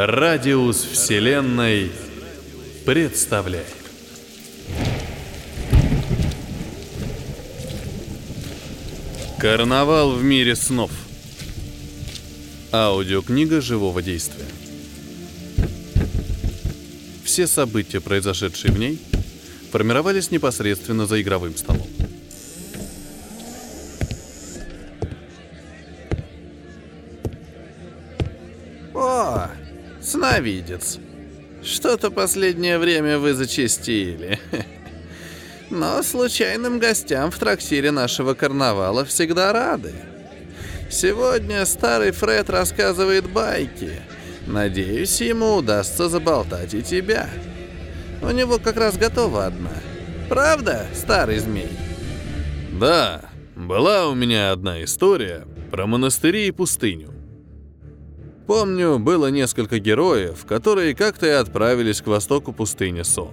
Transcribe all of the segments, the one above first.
Радиус Вселенной представляет. Карнавал в мире снов. Аудиокнига живого действия. Все события, произошедшие в ней, формировались непосредственно за игровым столом. О, сновидец. Что-то последнее время вы зачастили. Но случайным гостям в трактире нашего карнавала всегда рады. Сегодня старый Фред рассказывает байки. Надеюсь, ему удастся заболтать и тебя. У него как раз готова одна. Правда, старый змей? Да, была у меня одна история про монастыри и пустыню. Помню, было несколько героев, которые как-то и отправились к востоку пустыни Со.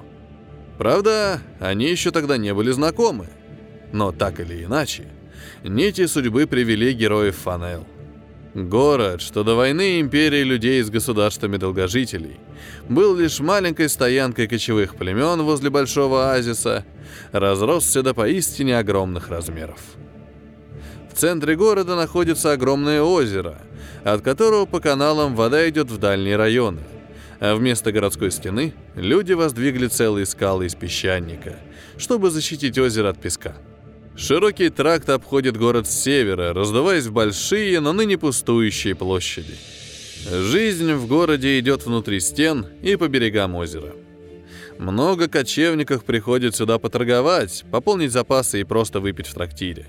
Правда, они еще тогда не были знакомы. Но так или иначе, нити судьбы привели героев Фанел. Город, что до войны империи людей с государствами долгожителей, был лишь маленькой стоянкой кочевых племен возле большого оазиса, разросся до поистине огромных размеров. В центре города находится огромное озеро, от которого по каналам вода идет в дальние районы. А вместо городской стены люди воздвигли целые скалы из песчаника, чтобы защитить озеро от песка. Широкий тракт обходит город с севера, раздаваясь в большие, но ныне пустующие площади. Жизнь в городе идет внутри стен и по берегам озера. Много кочевников приходят сюда поторговать, пополнить запасы и просто выпить в трактире.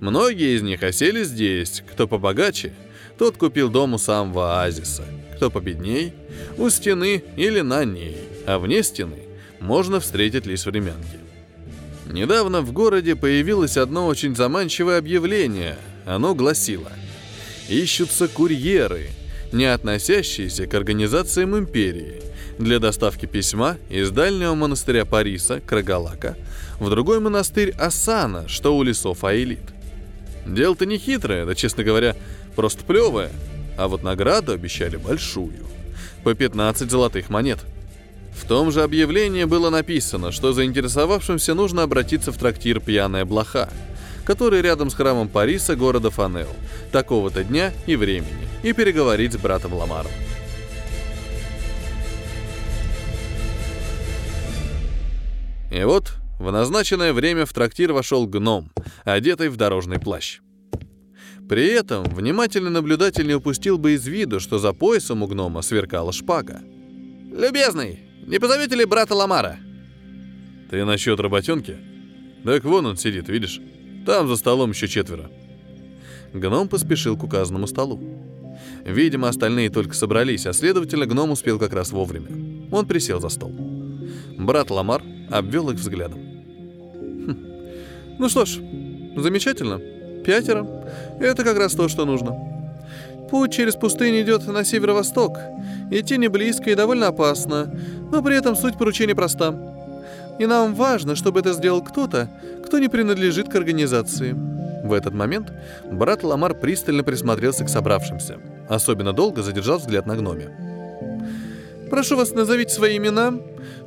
Многие из них осели здесь, кто побогаче, тот купил дом у самого оазиса, кто победней, у стены или на ней, а вне стены можно встретить лишь временки. Недавно в городе появилось одно очень заманчивое объявление. Оно гласило «Ищутся курьеры, не относящиеся к организациям империи, для доставки письма из дальнего монастыря Париса, Крагалака, в другой монастырь Асана, что у лесов Аэлит. Дело-то не хитрое, да, честно говоря, просто плевое. А вот награду обещали большую. По 15 золотых монет. В том же объявлении было написано, что заинтересовавшимся нужно обратиться в трактир «Пьяная блоха», который рядом с храмом Париса города Фанел, такого-то дня и времени, и переговорить с братом Ламаром. И вот в назначенное время в трактир вошел гном, одетый в дорожный плащ. При этом внимательный наблюдатель не упустил бы из виду, что за поясом у гнома сверкала шпага. Любезный, не позовете ли брата Ламара? Ты насчет работенки? Так вон он сидит, видишь? Там за столом еще четверо. Гном поспешил к указанному столу. Видимо, остальные только собрались, а следовательно, гном успел как раз вовремя. Он присел за стол. Брат Ламар обвел их взглядом. Хм. Ну что ж, замечательно. Пятеро. Это как раз то, что нужно. Путь через пустыню идет на северо-восток. Идти не близко и довольно опасно, но при этом суть поручения проста. И нам важно, чтобы это сделал кто-то, кто не принадлежит к организации. В этот момент брат Ламар пристально присмотрелся к собравшимся. Особенно долго задержал взгляд на гноме. «Прошу вас, назовите свои имена,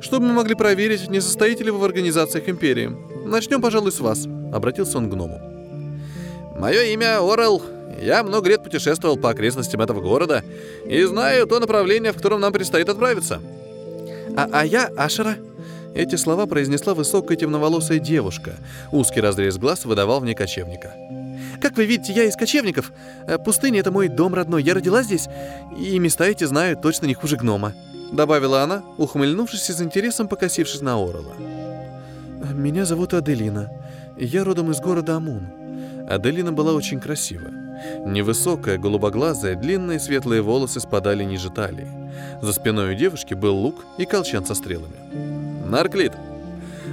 чтобы мы могли проверить, не состоите ли вы в организациях Империи. Начнем, пожалуй, с вас», — обратился он к гному. «Мое имя Орел. Я много лет путешествовал по окрестностям этого города и знаю то направление, в котором нам предстоит отправиться». «А, а я Ашера», эти слова произнесла высокая темноволосая девушка. Узкий разрез глаз выдавал в ней кочевника. «Как вы видите, я из кочевников. Э, пустыня — это мой дом родной. Я родилась здесь, и места эти знаю точно не хуже гнома», — добавила она, ухмыльнувшись и с интересом покосившись на Орола. «Меня зовут Аделина. Я родом из города Амун». Аделина была очень красива. Невысокая, голубоглазая, длинные светлые волосы спадали ниже талии. За спиной у девушки был лук и колчан со стрелами. Нарклит.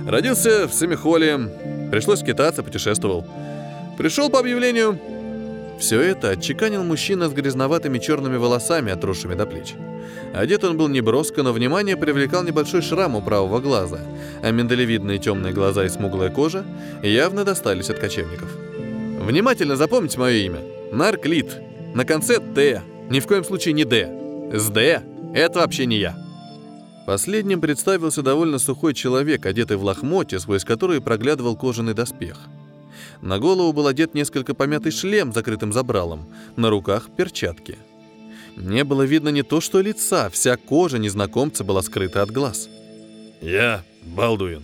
Родился в Семихоле. Пришлось скитаться, путешествовал. Пришел по объявлению. Все это отчеканил мужчина с грязноватыми черными волосами, отросшими до плеч. Одет он был неброско, но внимание привлекал небольшой шрам у правого глаза, а миндалевидные темные глаза и смуглая кожа явно достались от кочевников. Внимательно запомните мое имя. Нарклит. На конце «Т». Ни в коем случае не «Д». СД — это вообще не я. Последним представился довольно сухой человек, одетый в лохмотье, сквозь который проглядывал кожаный доспех. На голову был одет несколько помятый шлем, закрытым забралом, на руках перчатки. Не было видно не то что лица, вся кожа незнакомца была скрыта от глаз. «Я Балдуин.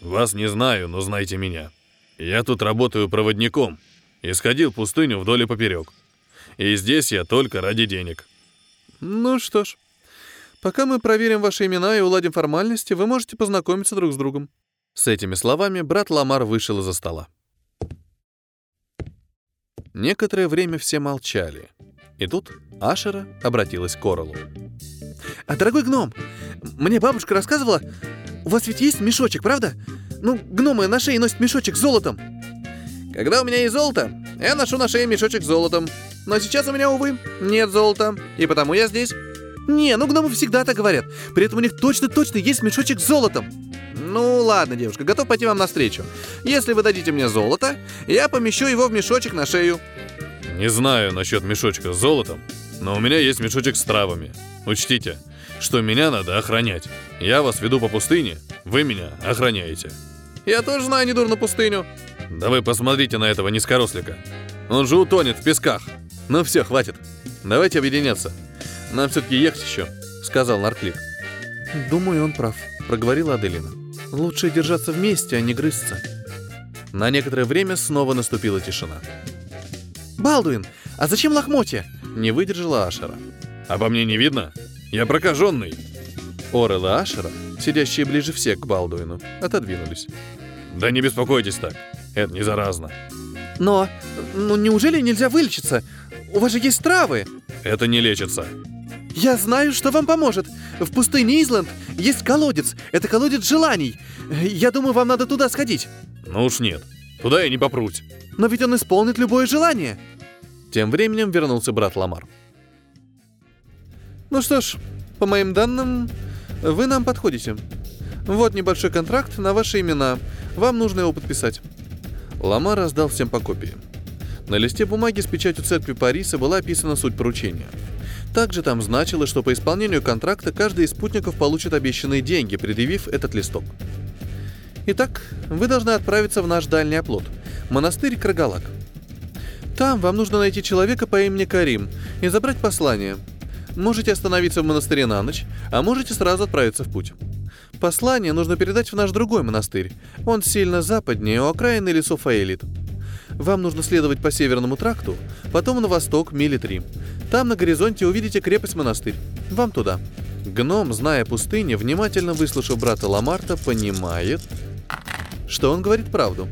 Вас не знаю, но знайте меня. Я тут работаю проводником и сходил в пустыню вдоль и поперек. И здесь я только ради денег». «Ну что ж, пока мы проверим ваши имена и уладим формальности, вы можете познакомиться друг с другом». С этими словами брат Ламар вышел из-за стола. Некоторое время все молчали. И тут Ашера обратилась к Коралу. «А, дорогой гном, мне бабушка рассказывала, у вас ведь есть мешочек, правда? Ну, гномы на шее носят мешочек с золотом». «Когда у меня есть золото, я ношу на шее мешочек с золотом. Но сейчас у меня, увы, нет золота, и потому я здесь». «Не, ну гномы всегда так говорят. При этом у них точно-точно есть мешочек с золотом». «Ну ладно, девушка, готов пойти вам навстречу. Если вы дадите мне золото, я помещу его в мешочек на шею». Не знаю насчет мешочка с золотом, но у меня есть мешочек с травами. Учтите, что меня надо охранять. Я вас веду по пустыне, вы меня охраняете. Я тоже знаю недурно пустыню. Да вы посмотрите на этого низкорослика. Он же утонет в песках. Ну все, хватит. Давайте объединяться. Нам все-таки ехать еще, сказал Нарклик. Думаю, он прав, проговорила Аделина. Лучше держаться вместе, а не грызться. На некоторое время снова наступила тишина. «Балдуин, а зачем лохмотья?» — не выдержала Ашера. «А по мне не видно? Я прокаженный!» Орел и Ашера, сидящие ближе всех к Балдуину, отодвинулись. «Да не беспокойтесь так, это не заразно». «Но, ну неужели нельзя вылечиться? У вас же есть травы!» «Это не лечится». «Я знаю, что вам поможет. В пустыне Изланд есть колодец. Это колодец желаний. Я думаю, вам надо туда сходить». «Ну уж нет. Туда я не попрусь». «Но ведь он исполнит любое желание». Тем временем вернулся брат Ламар. «Ну что ж, по моим данным, вы нам подходите. Вот небольшой контракт на ваши имена. Вам нужно его подписать». Ламар раздал всем по копии. На листе бумаги с печатью церкви Париса была описана суть поручения. Также там значилось, что по исполнению контракта каждый из спутников получит обещанные деньги, предъявив этот листок. Итак, вы должны отправиться в наш дальний оплот – монастырь Крагалак. Там вам нужно найти человека по имени Карим и забрать послание. Можете остановиться в монастыре на ночь, а можете сразу отправиться в путь. Послание нужно передать в наш другой монастырь. Он сильно западнее, у окраины лесов Аэлит. Вам нужно следовать по северному тракту, потом на восток мили три. Там на горизонте увидите крепость-монастырь. Вам туда. Гном, зная пустыни, внимательно выслушав брата Ламарта, понимает, что он говорит правду.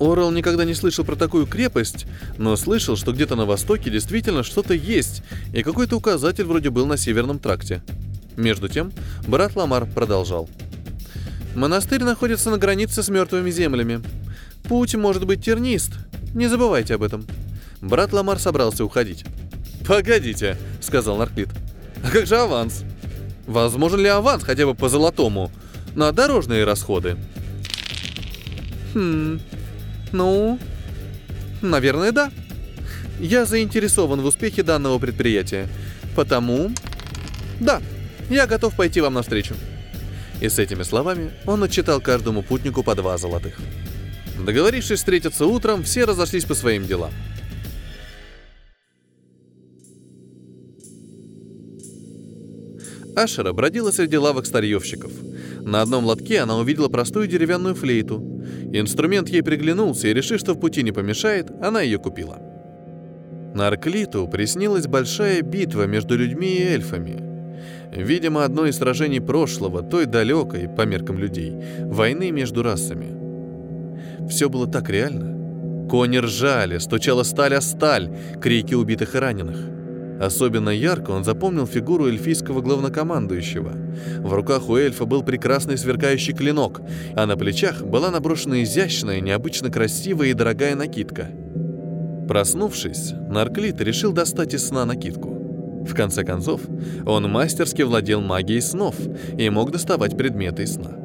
Орел никогда не слышал про такую крепость, но слышал, что где-то на востоке действительно что-то есть, и какой-то указатель вроде был на северном тракте. Между тем, брат Ламар продолжал. Монастырь находится на границе с мертвыми землями. Путь может быть тернист. Не забывайте об этом. Брат Ламар собрался уходить. «Погодите», — сказал Нарклит. «А как же аванс? Возможен ли аванс хотя бы по золотому? На дорожные расходы?» «Хм... Ну... Наверное, да. Я заинтересован в успехе данного предприятия. Потому... Да, я готов пойти вам навстречу». И с этими словами он отчитал каждому путнику по два золотых. Договорившись встретиться утром, все разошлись по своим делам. Ашера бродила среди лавок старьевщиков. На одном лотке она увидела простую деревянную флейту. Инструмент ей приглянулся, и, решив, что в пути не помешает, она ее купила. На Арклиту приснилась большая битва между людьми и эльфами. Видимо, одно из сражений прошлого, той далекой, по меркам людей, войны между расами. Все было так реально. Кони ржали, стучала сталь о сталь, крики убитых и раненых. Особенно ярко он запомнил фигуру эльфийского главнокомандующего. В руках у эльфа был прекрасный сверкающий клинок, а на плечах была наброшена изящная, необычно красивая и дорогая накидка. Проснувшись, Нарклит решил достать из сна накидку. В конце концов, он мастерски владел магией снов и мог доставать предметы из сна.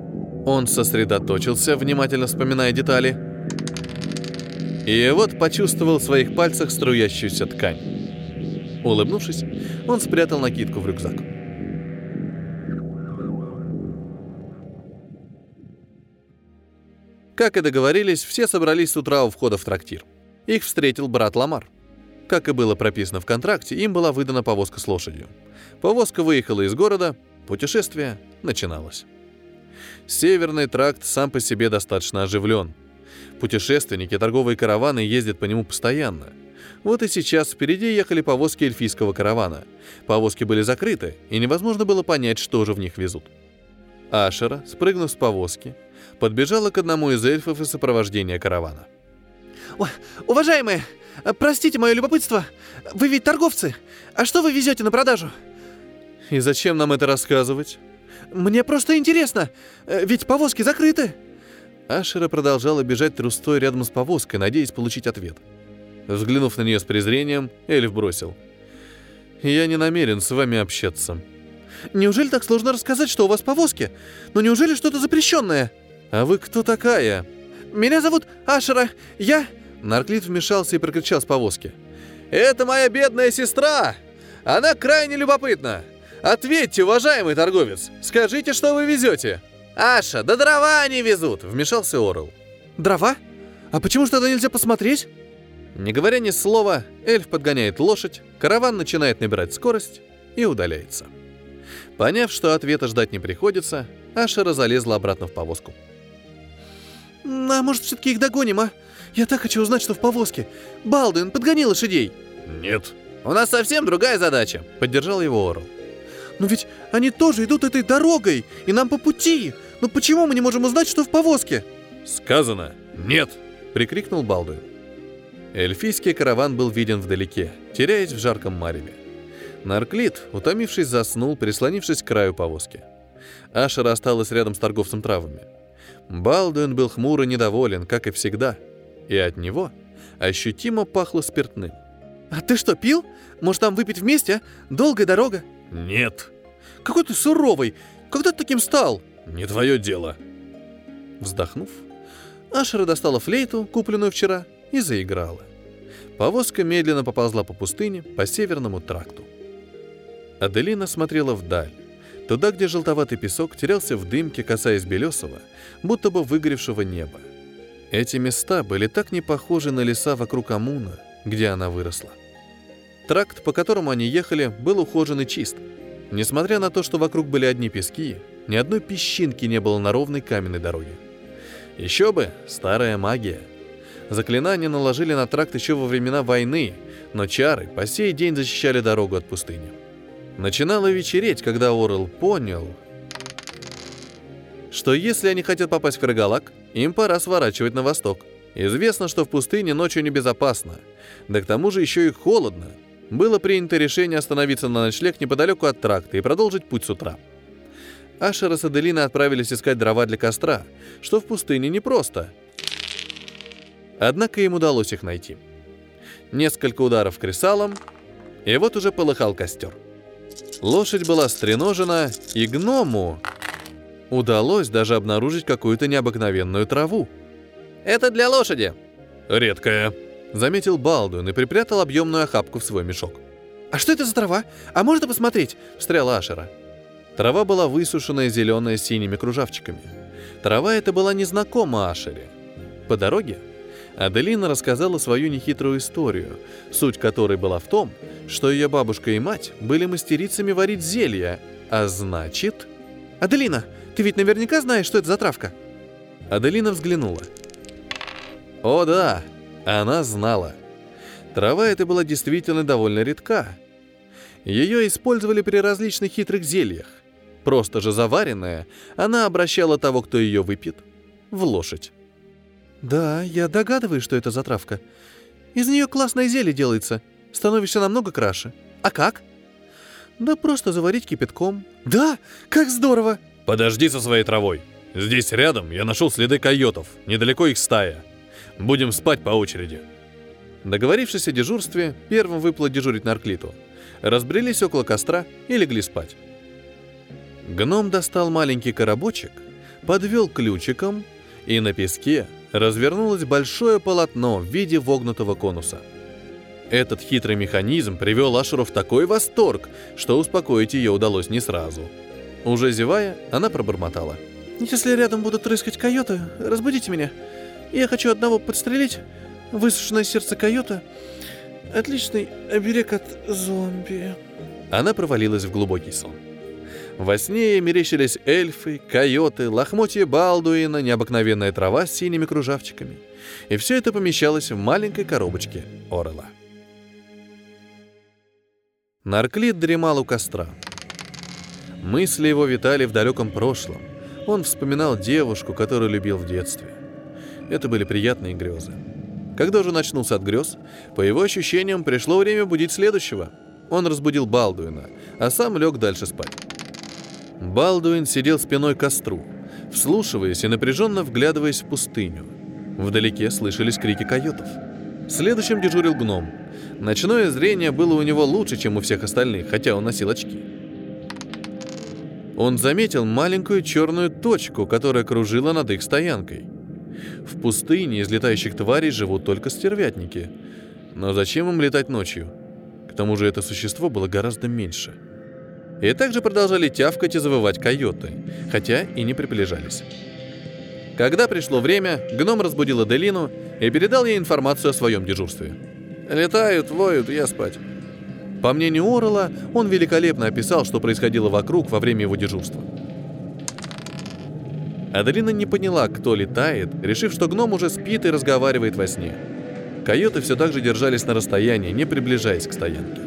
Он сосредоточился, внимательно вспоминая детали, и вот почувствовал в своих пальцах струящуюся ткань. Улыбнувшись, он спрятал накидку в рюкзак. Как и договорились, все собрались с утра у входа в трактир. Их встретил брат Ламар. Как и было прописано в контракте, им была выдана повозка с лошадью. Повозка выехала из города, путешествие начиналось. Северный тракт сам по себе достаточно оживлен. Путешественники, торговые караваны ездят по нему постоянно. Вот и сейчас впереди ехали повозки эльфийского каравана. Повозки были закрыты, и невозможно было понять, что же в них везут. Ашера, спрыгнув с повозки, подбежала к одному из эльфов из сопровождения каравана. «Уважаемые, простите мое любопытство, вы ведь торговцы. А что вы везете на продажу?» «И зачем нам это рассказывать?» «Мне просто интересно, э, ведь повозки закрыты». Ашера продолжала бежать трустой рядом с повозкой, надеясь получить ответ. Взглянув на нее с презрением, эльф бросил. «Я не намерен с вами общаться». Неужели так сложно рассказать, что у вас повозки? Но неужели что-то запрещенное? А вы кто такая? Меня зовут Ашера. Я... Нарклит вмешался и прокричал с повозки. «Это моя бедная сестра! Она крайне любопытна! Ответьте, уважаемый торговец! Скажите, что вы везете!» «Аша, да дрова они везут!» — вмешался Орел. «Дрова? А почему же тогда нельзя посмотреть?» Не говоря ни слова, эльф подгоняет лошадь, караван начинает набирать скорость и удаляется. Поняв, что ответа ждать не приходится, Ашера залезла обратно в повозку. «А может, все-таки их догоним, а? Я так хочу узнать, что в повозке. Балдуин, подгони лошадей!» «Нет». «У нас совсем другая задача», — поддержал его Орл. «Но ведь они тоже идут этой дорогой, и нам по пути. Но почему мы не можем узнать, что в повозке?» «Сказано, нет!» — прикрикнул Балдуин. Эльфийский караван был виден вдалеке, теряясь в жарком мареве. Нарклит, утомившись, заснул, прислонившись к краю повозки. Ашера осталась рядом с торговцем травами. Балдуин был хмур и недоволен, как и всегда, и от него ощутимо пахло спиртным. «А ты что, пил? Может, там выпить вместе, а? Долгая дорога?» «Нет». «Какой ты суровый! Когда ты таким стал?» «Не твое дело». Вздохнув, Ашера достала флейту, купленную вчера, и заиграла. Повозка медленно поползла по пустыне, по северному тракту. Аделина смотрела вдаль, туда, где желтоватый песок терялся в дымке, касаясь белесого, будто бы выгоревшего неба. Эти места были так не похожи на леса вокруг Амуна, где она выросла. Тракт, по которому они ехали, был ухожен и чист. Несмотря на то, что вокруг были одни пески, ни одной песчинки не было на ровной каменной дороге. Еще бы, старая магия. Заклинания наложили на тракт еще во времена войны, но чары по сей день защищали дорогу от пустыни. Начинало вечереть, когда Орел понял, что если они хотят попасть в Крагалак, им пора сворачивать на восток. Известно, что в пустыне ночью небезопасно, да к тому же еще и холодно. Было принято решение остановиться на ночлег неподалеку от тракта и продолжить путь с утра. Ашера с Аделиной отправились искать дрова для костра, что в пустыне непросто. Однако им удалось их найти. Несколько ударов кресалом, и вот уже полыхал костер. Лошадь была стреножена, и гному удалось даже обнаружить какую-то необыкновенную траву. «Это для лошади!» «Редкая», — заметил Балдуин и припрятал объемную охапку в свой мешок. «А что это за трава? А можно посмотреть?» — встряла Ашера. Трава была высушенная зеленая с синими кружавчиками. Трава эта была незнакома Ашере. По дороге Аделина рассказала свою нехитрую историю, суть которой была в том, что ее бабушка и мать были мастерицами варить зелья, а значит... «Аделина, ты ведь наверняка знаешь, что это за травка?» Аделина взглянула. О да, она знала. Трава эта была действительно довольно редка. Ее использовали при различных хитрых зельях. Просто же заваренная, она обращала того, кто ее выпьет, в лошадь. «Да, я догадываюсь, что это за травка. Из нее классное зелье делается. Становишься намного краше. А как?» «Да просто заварить кипятком». «Да, как здорово!» «Подожди со своей травой. Здесь рядом я нашел следы койотов. Недалеко их стая. Будем спать по очереди». Договорившись о дежурстве, первым выпло дежурить Нарклиту. Разбрелись около костра и легли спать. Гном достал маленький коробочек, подвел ключиком, и на песке развернулось большое полотно в виде вогнутого конуса. Этот хитрый механизм привел Ашеру в такой восторг, что успокоить ее удалось не сразу. Уже зевая, она пробормотала. «Если рядом будут рыскать койоты, разбудите меня. Я хочу одного подстрелить. Высушенное сердце койота. Отличный оберег от зомби». Она провалилась в глубокий сон. Во сне ей мерещились эльфы, койоты, лохмотья Балдуина, необыкновенная трава с синими кружавчиками. И все это помещалось в маленькой коробочке Орела. Нарклит дремал у костра. Мысли его витали в далеком прошлом. Он вспоминал девушку, которую любил в детстве. Это были приятные грезы. Когда же начнулся от грез, по его ощущениям пришло время будить следующего. Он разбудил Балдуина, а сам лег дальше спать. Балдуин сидел спиной к костру, вслушиваясь и напряженно вглядываясь в пустыню. Вдалеке слышались крики койотов. Следующим дежурил гном. Ночное зрение было у него лучше, чем у всех остальных, хотя он носил очки. Он заметил маленькую черную точку, которая кружила над их стоянкой. В пустыне из летающих тварей живут только стервятники. Но зачем им летать ночью? К тому же это существо было гораздо меньше. И также продолжали тявкать и завывать койоты, хотя и не приближались. Когда пришло время, гном разбудил Аделину и передал ей информацию о своем дежурстве. «Летают, воют, я спать». По мнению Орла, он великолепно описал, что происходило вокруг во время его дежурства. Аделина не поняла, кто летает, решив, что гном уже спит и разговаривает во сне. Койоты все так же держались на расстоянии, не приближаясь к стоянке.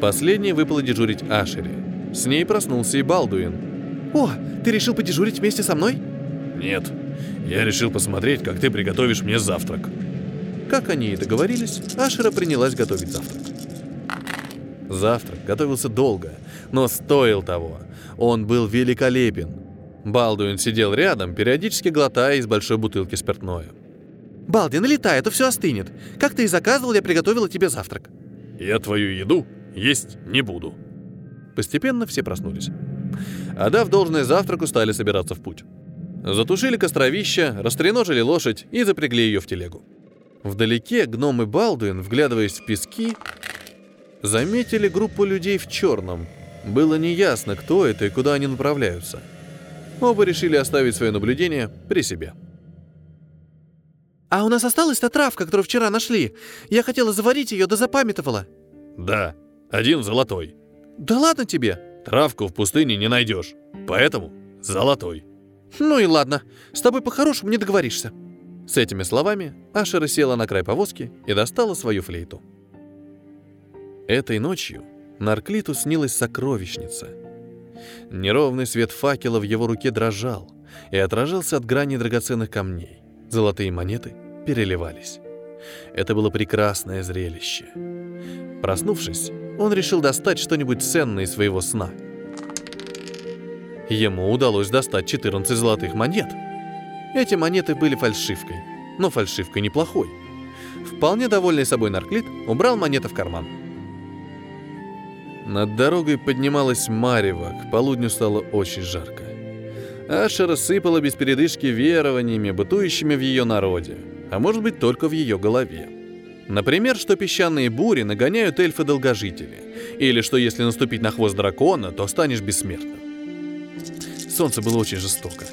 Последней выпало дежурить Ашери. С ней проснулся и Балдуин. «О, ты решил подежурить вместе со мной?» «Нет, я решил посмотреть, как ты приготовишь мне завтрак». Как они и договорились, Ашера принялась готовить завтрак. Завтрак готовился долго, но стоил того. Он был великолепен. Балдуин сидел рядом, периодически глотая из большой бутылки спиртное. «Балди, налетай, а то все остынет. Как ты и заказывал, я приготовила тебе завтрак». «Я твою еду есть не буду». Постепенно все проснулись. Отдав должное завтраку, стали собираться в путь. Затушили костровища, растреножили лошадь и запрягли ее в телегу. Вдалеке гном и Балдуин, вглядываясь в пески, заметили группу людей в черном. Было неясно, кто это и куда они направляются. Оба решили оставить свое наблюдение при себе. «А у нас осталась та травка, которую вчера нашли. Я хотела заварить ее, да запамятовала». «Да, один золотой». «Да ладно тебе!» «Травку в пустыне не найдешь, поэтому золотой». «Ну и ладно, с тобой по-хорошему не договоришься». С этими словами Ашера села на край повозки и достала свою флейту. Этой ночью Нарклиту снилась сокровищница. Неровный свет факела в его руке дрожал и отражался от грани драгоценных камней. Золотые монеты переливались. Это было прекрасное зрелище. Проснувшись, он решил достать что-нибудь ценное из своего сна. Ему удалось достать 14 золотых монет. Эти монеты были фальшивкой, но фальшивкой неплохой. Вполне довольный собой Нарклит убрал монеты в карман. Над дорогой поднималась марево, к полудню стало очень жарко. Аша рассыпала без передышки верованиями, бытующими в ее народе, а может быть только в ее голове. Например, что песчаные бури нагоняют эльфы-долгожители, или что если наступить на хвост дракона, то станешь бессмертным. Солнце было очень жестоко.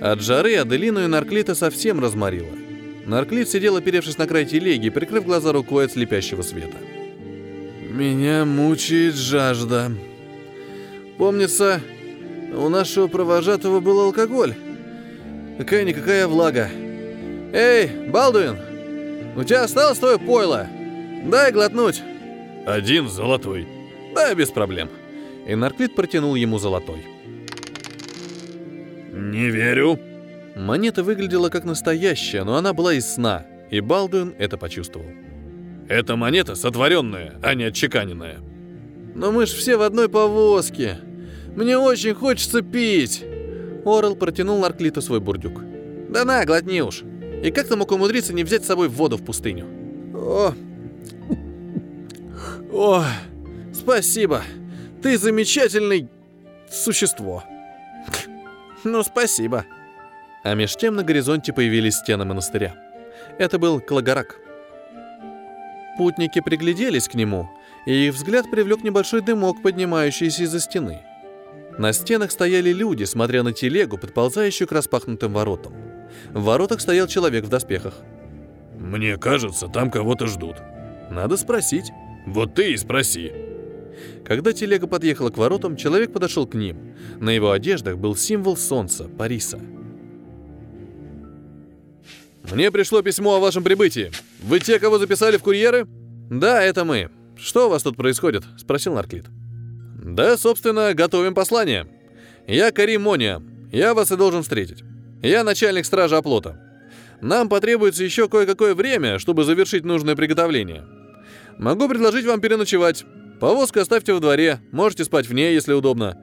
От жары Аделину и Нарклита совсем разморило. Нарклит сидел, оперевшись на край телеги, прикрыв глаза рукой от слепящего света. «Меня мучает жажда. Помнится, у нашего провожатого был алкоголь. Какая-никакая влага. Эй, Балдуин, у тебя осталось твое пойло? Дай глотнуть». «Один золотой». «Да, без проблем». И Нарклит протянул ему золотой. «Не верю». Монета выглядела как настоящая, но она была из сна, и Балдуин это почувствовал. «Это монета сотворенная, а не отчеканенная». «Но мы ж все в одной повозке. Мне очень хочется пить». Орел протянул Нарклиту свой бурдюк. «Да на, глотни уж. И как ты мог умудриться не взять с собой воду в пустыню?» «О, о, спасибо. Ты замечательный существо». «Ну, спасибо». А меж тем на горизонте появились стены монастыря. Это был Клагарак. Путники пригляделись к нему, и их взгляд привлек небольшой дымок, поднимающийся из-за стены. На стенах стояли люди, смотря на телегу, подползающую к распахнутым воротам. В воротах стоял человек в доспехах. «Мне кажется, там кого-то ждут». «Надо спросить». «Вот ты и спроси». Когда телега подъехала к воротам, человек подошел к ним. На его одеждах был символ солнца, Париса. «Мне пришло письмо о вашем прибытии. Вы те, кого записали в курьеры?» «Да, это мы. Что у вас тут происходит?» — спросил Нарклит. «Да, собственно, готовим послание. Я Карим Мония. Я вас и должен встретить. Я начальник стражи оплота. Нам потребуется еще кое-какое время, чтобы завершить нужное приготовление. Могу предложить вам переночевать. Повозку оставьте во дворе, можете спать в ней, если удобно.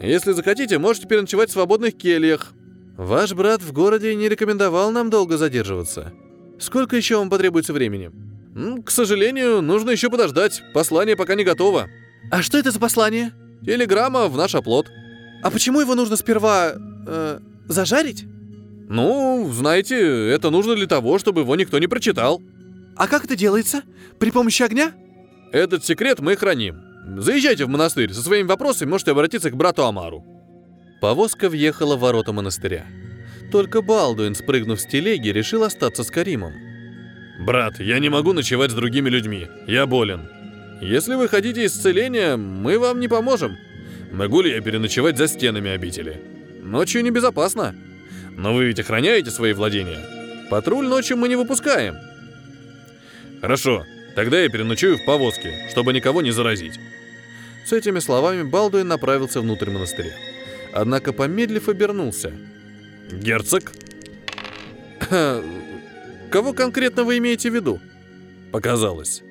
Если захотите, можете переночевать в свободных кельях. Ваш брат в городе не рекомендовал нам долго задерживаться. Сколько еще вам потребуется времени? К сожалению, нужно еще подождать. Послание пока не готово. А что это за послание? Телеграмма в наш оплот. А почему его нужно сперва э, зажарить? Ну, знаете, это нужно для того, чтобы его никто не прочитал. А как это делается? При помощи огня? Этот секрет мы храним. Заезжайте в монастырь. Со своими вопросами можете обратиться к брату Амару. Повозка въехала в ворота монастыря. Только Балдуин, спрыгнув с телеги, решил остаться с Каримом. «Брат, я не могу ночевать с другими людьми. Я болен. Если вы хотите исцеления, мы вам не поможем. Могу ли я переночевать за стенами обители? Ночью небезопасно. Но вы ведь охраняете свои владения. Патруль ночью мы не выпускаем. Хорошо, тогда я переночую в повозке, чтобы никого не заразить. С этими словами Балдуин направился внутрь монастыря. Однако, помедлив, обернулся. «Герцог?» «Кого конкретно вы имеете в виду?» «Показалось».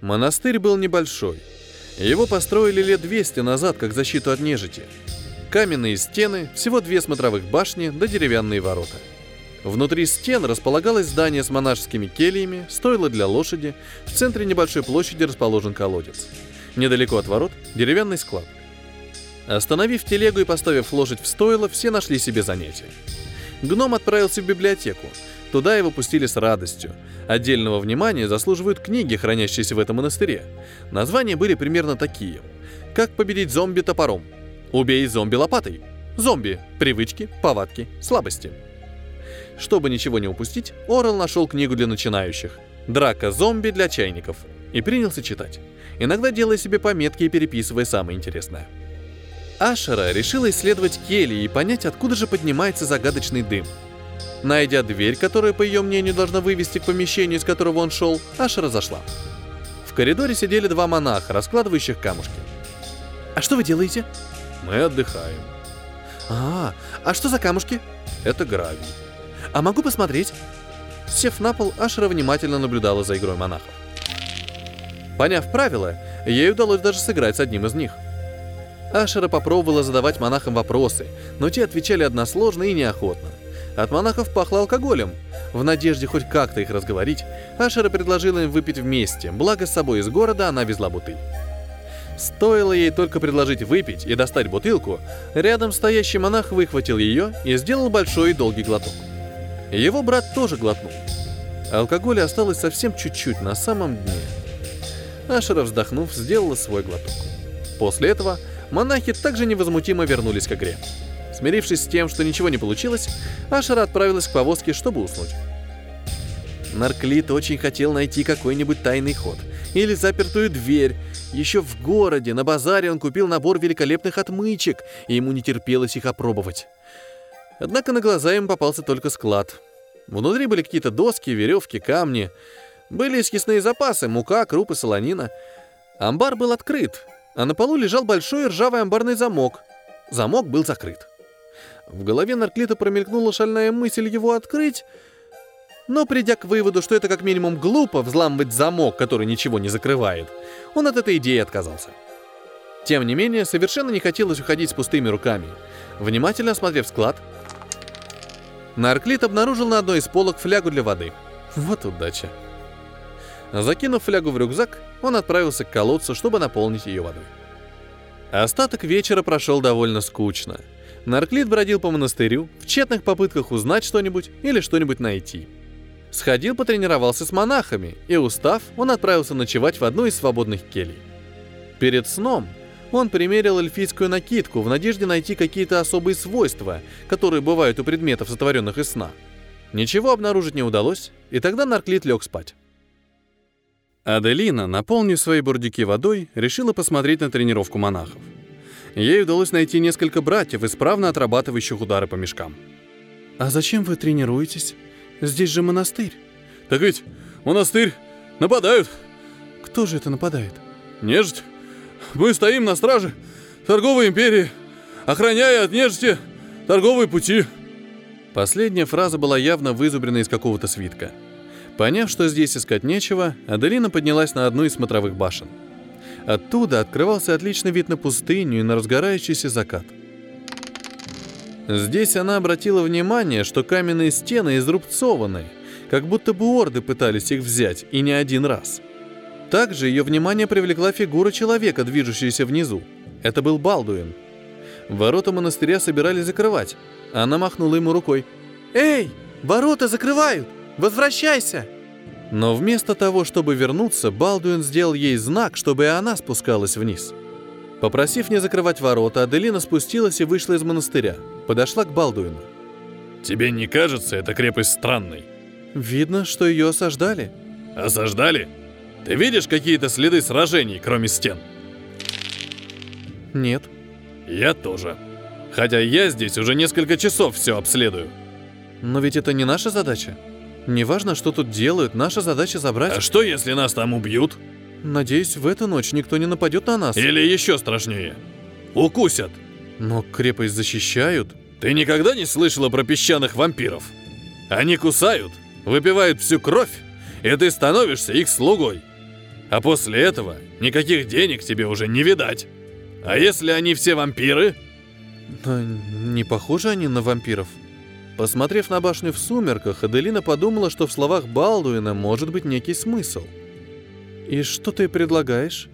Монастырь был небольшой. Его построили лет 200 назад как защиту от нежити. Каменные стены, всего две смотровых башни да деревянные ворота. Внутри стен располагалось здание с монашескими кельями, стойло для лошади, в центре небольшой площади расположен колодец. Недалеко от ворот – деревянный склад. Остановив телегу и поставив лошадь в стойло, все нашли себе занятие. Гном отправился в библиотеку. Туда его пустили с радостью. Отдельного внимания заслуживают книги, хранящиеся в этом монастыре. Названия были примерно такие. «Как победить зомби топором», «Убей зомби лопатой», «Зомби. Привычки, повадки, слабости». Чтобы ничего не упустить, Орел нашел книгу для начинающих «Драка зомби для чайников» и принялся читать, иногда делая себе пометки и переписывая самое интересное. Ашера решила исследовать кельи и понять, откуда же поднимается загадочный дым. Найдя дверь, которая, по ее мнению, должна вывести к помещению, из которого он шел, Ашера зашла. В коридоре сидели два монаха, раскладывающих камушки. «А что вы делаете?» «Мы отдыхаем». «А, а что за камушки?» «Это гравий». «А могу посмотреть?» Сев на пол, Ашера внимательно наблюдала за игрой монахов. Поняв правила, ей удалось даже сыграть с одним из них. Ашера попробовала задавать монахам вопросы, но те отвечали односложно и неохотно. От монахов пахло алкоголем. В надежде хоть как-то их разговорить, Ашера предложила им выпить вместе, благо с собой из города она везла бутыль. Стоило ей только предложить выпить и достать бутылку, рядом стоящий монах выхватил ее и сделал большой и долгий глоток. Его брат тоже глотнул. Алкоголя осталось совсем чуть-чуть на самом дне. Ашера, вздохнув, сделала свой глоток. После этого монахи также невозмутимо вернулись к игре. Смирившись с тем, что ничего не получилось, Ашера отправилась к повозке, чтобы уснуть. Нарклит очень хотел найти какой-нибудь тайный ход или запертую дверь. Еще в городе, на базаре он купил набор великолепных отмычек, и ему не терпелось их опробовать. Однако на глаза ему попался только склад. Внутри были какие-то доски, веревки, камни. Были съестные запасы, мука, крупы, солонина. Амбар был открыт, а на полу лежал большой ржавый амбарный замок. Замок был закрыт. В голове Нарклита промелькнула шальная мысль его открыть, но придя к выводу, что это как минимум глупо взламывать замок, который ничего не закрывает, он от этой идеи отказался. Тем не менее, совершенно не хотелось уходить с пустыми руками. Внимательно осмотрев склад, Нарклит обнаружил на одной из полок флягу для воды. Вот удача. Закинув флягу в рюкзак, он отправился к колодцу, чтобы наполнить ее водой. Остаток вечера прошел довольно скучно. Нарклит бродил по монастырю в тщетных попытках узнать что-нибудь или что-нибудь найти. Сходил, потренировался с монахами, и, устав, он отправился ночевать в одну из свободных келей. Перед сном он примерил эльфийскую накидку в надежде найти какие-то особые свойства, которые бывают у предметов, сотворенных из сна. Ничего обнаружить не удалось, и тогда Нарклит лег спать. Аделина, наполнив свои бурдюки водой, решила посмотреть на тренировку монахов. Ей удалось найти несколько братьев, исправно отрабатывающих удары по мешкам. «А зачем вы тренируетесь? Здесь же монастырь». «Так ведь монастырь нападают». «Кто же это нападает?» «Нежить. Мы стоим на страже торговой империи, охраняя от нежити торговые пути». Последняя фраза была явно вызубрена из какого-то свитка. Поняв, что здесь искать нечего, Аделина поднялась на одну из смотровых башен. Оттуда открывался отличный вид на пустыню и на разгорающийся закат. Здесь она обратила внимание, что каменные стены изрубцованы, как будто бы орды пытались их взять, и не один раз. Также ее внимание привлекла фигура человека, движущаяся внизу. Это был Балдуин. Ворота монастыря собирались закрывать. Она махнула ему рукой. «Эй, ворота закрывают! Возвращайся!» Но вместо того, чтобы вернуться, Балдуин сделал ей знак, чтобы и она спускалась вниз. Попросив не закрывать ворота, Аделина спустилась и вышла из монастыря. Подошла к Балдуину. «Тебе не кажется эта крепость странной?» «Видно, что ее осаждали». «Осаждали? Ты видишь какие-то следы сражений, кроме стен?» «Нет». «Я тоже. Хотя я здесь уже несколько часов все обследую». «Но ведь это не наша задача. Неважно, что тут делают, наша задача забрать...» «А что, если нас там убьют?» «Надеюсь, в эту ночь никто не нападет на нас». «Или еще страшнее. Укусят». «Но крепость защищают». «Ты никогда не слышала про песчаных вампиров? Они кусают, выпивают всю кровь, и ты становишься их слугой. А после этого никаких денег тебе уже не видать. А если они все вампиры?» «Да не похожи они на вампиров». Посмотрев на башню в сумерках, Аделина подумала, что в словах Балдуина может быть некий смысл. «И что ты предлагаешь?»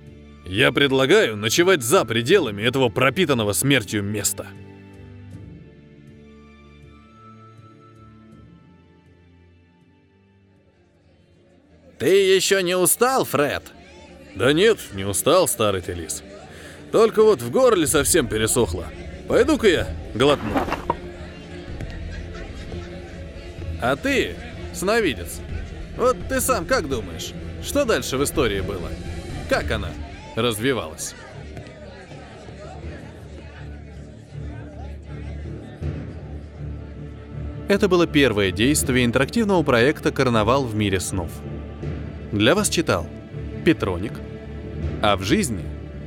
«Я предлагаю ночевать за пределами этого пропитанного смертью места». «Ты еще не устал, Фред?» «Да нет, не устал, старый ты лис. Только вот в горле совсем пересохло. Пойду-ка я глотну». А ты, сновидец, вот ты сам как думаешь, что дальше в истории было? Как она развивалась? Это было первое действие интерактивного проекта «Карнавал в мире снов». Для вас читал Петроник, а в жизни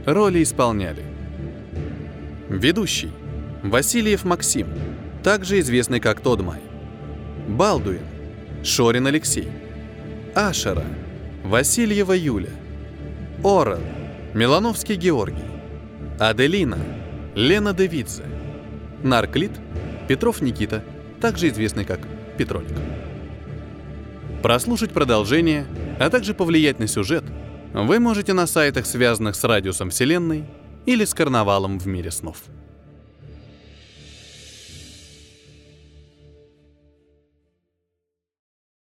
роли исполняли Ведущий Васильев Максим, также известный как Тодмай. Балдуин, Шорин Алексей, Ашера, Васильева Юля, Орел, Милановский Георгий, Аделина, Лена Девидзе, Нарклит, Петров Никита, также известный как Петроник. Прослушать продолжение, а также повлиять на сюжет вы можете на сайтах, связанных с радиусом Вселенной или с карнавалом в мире снов.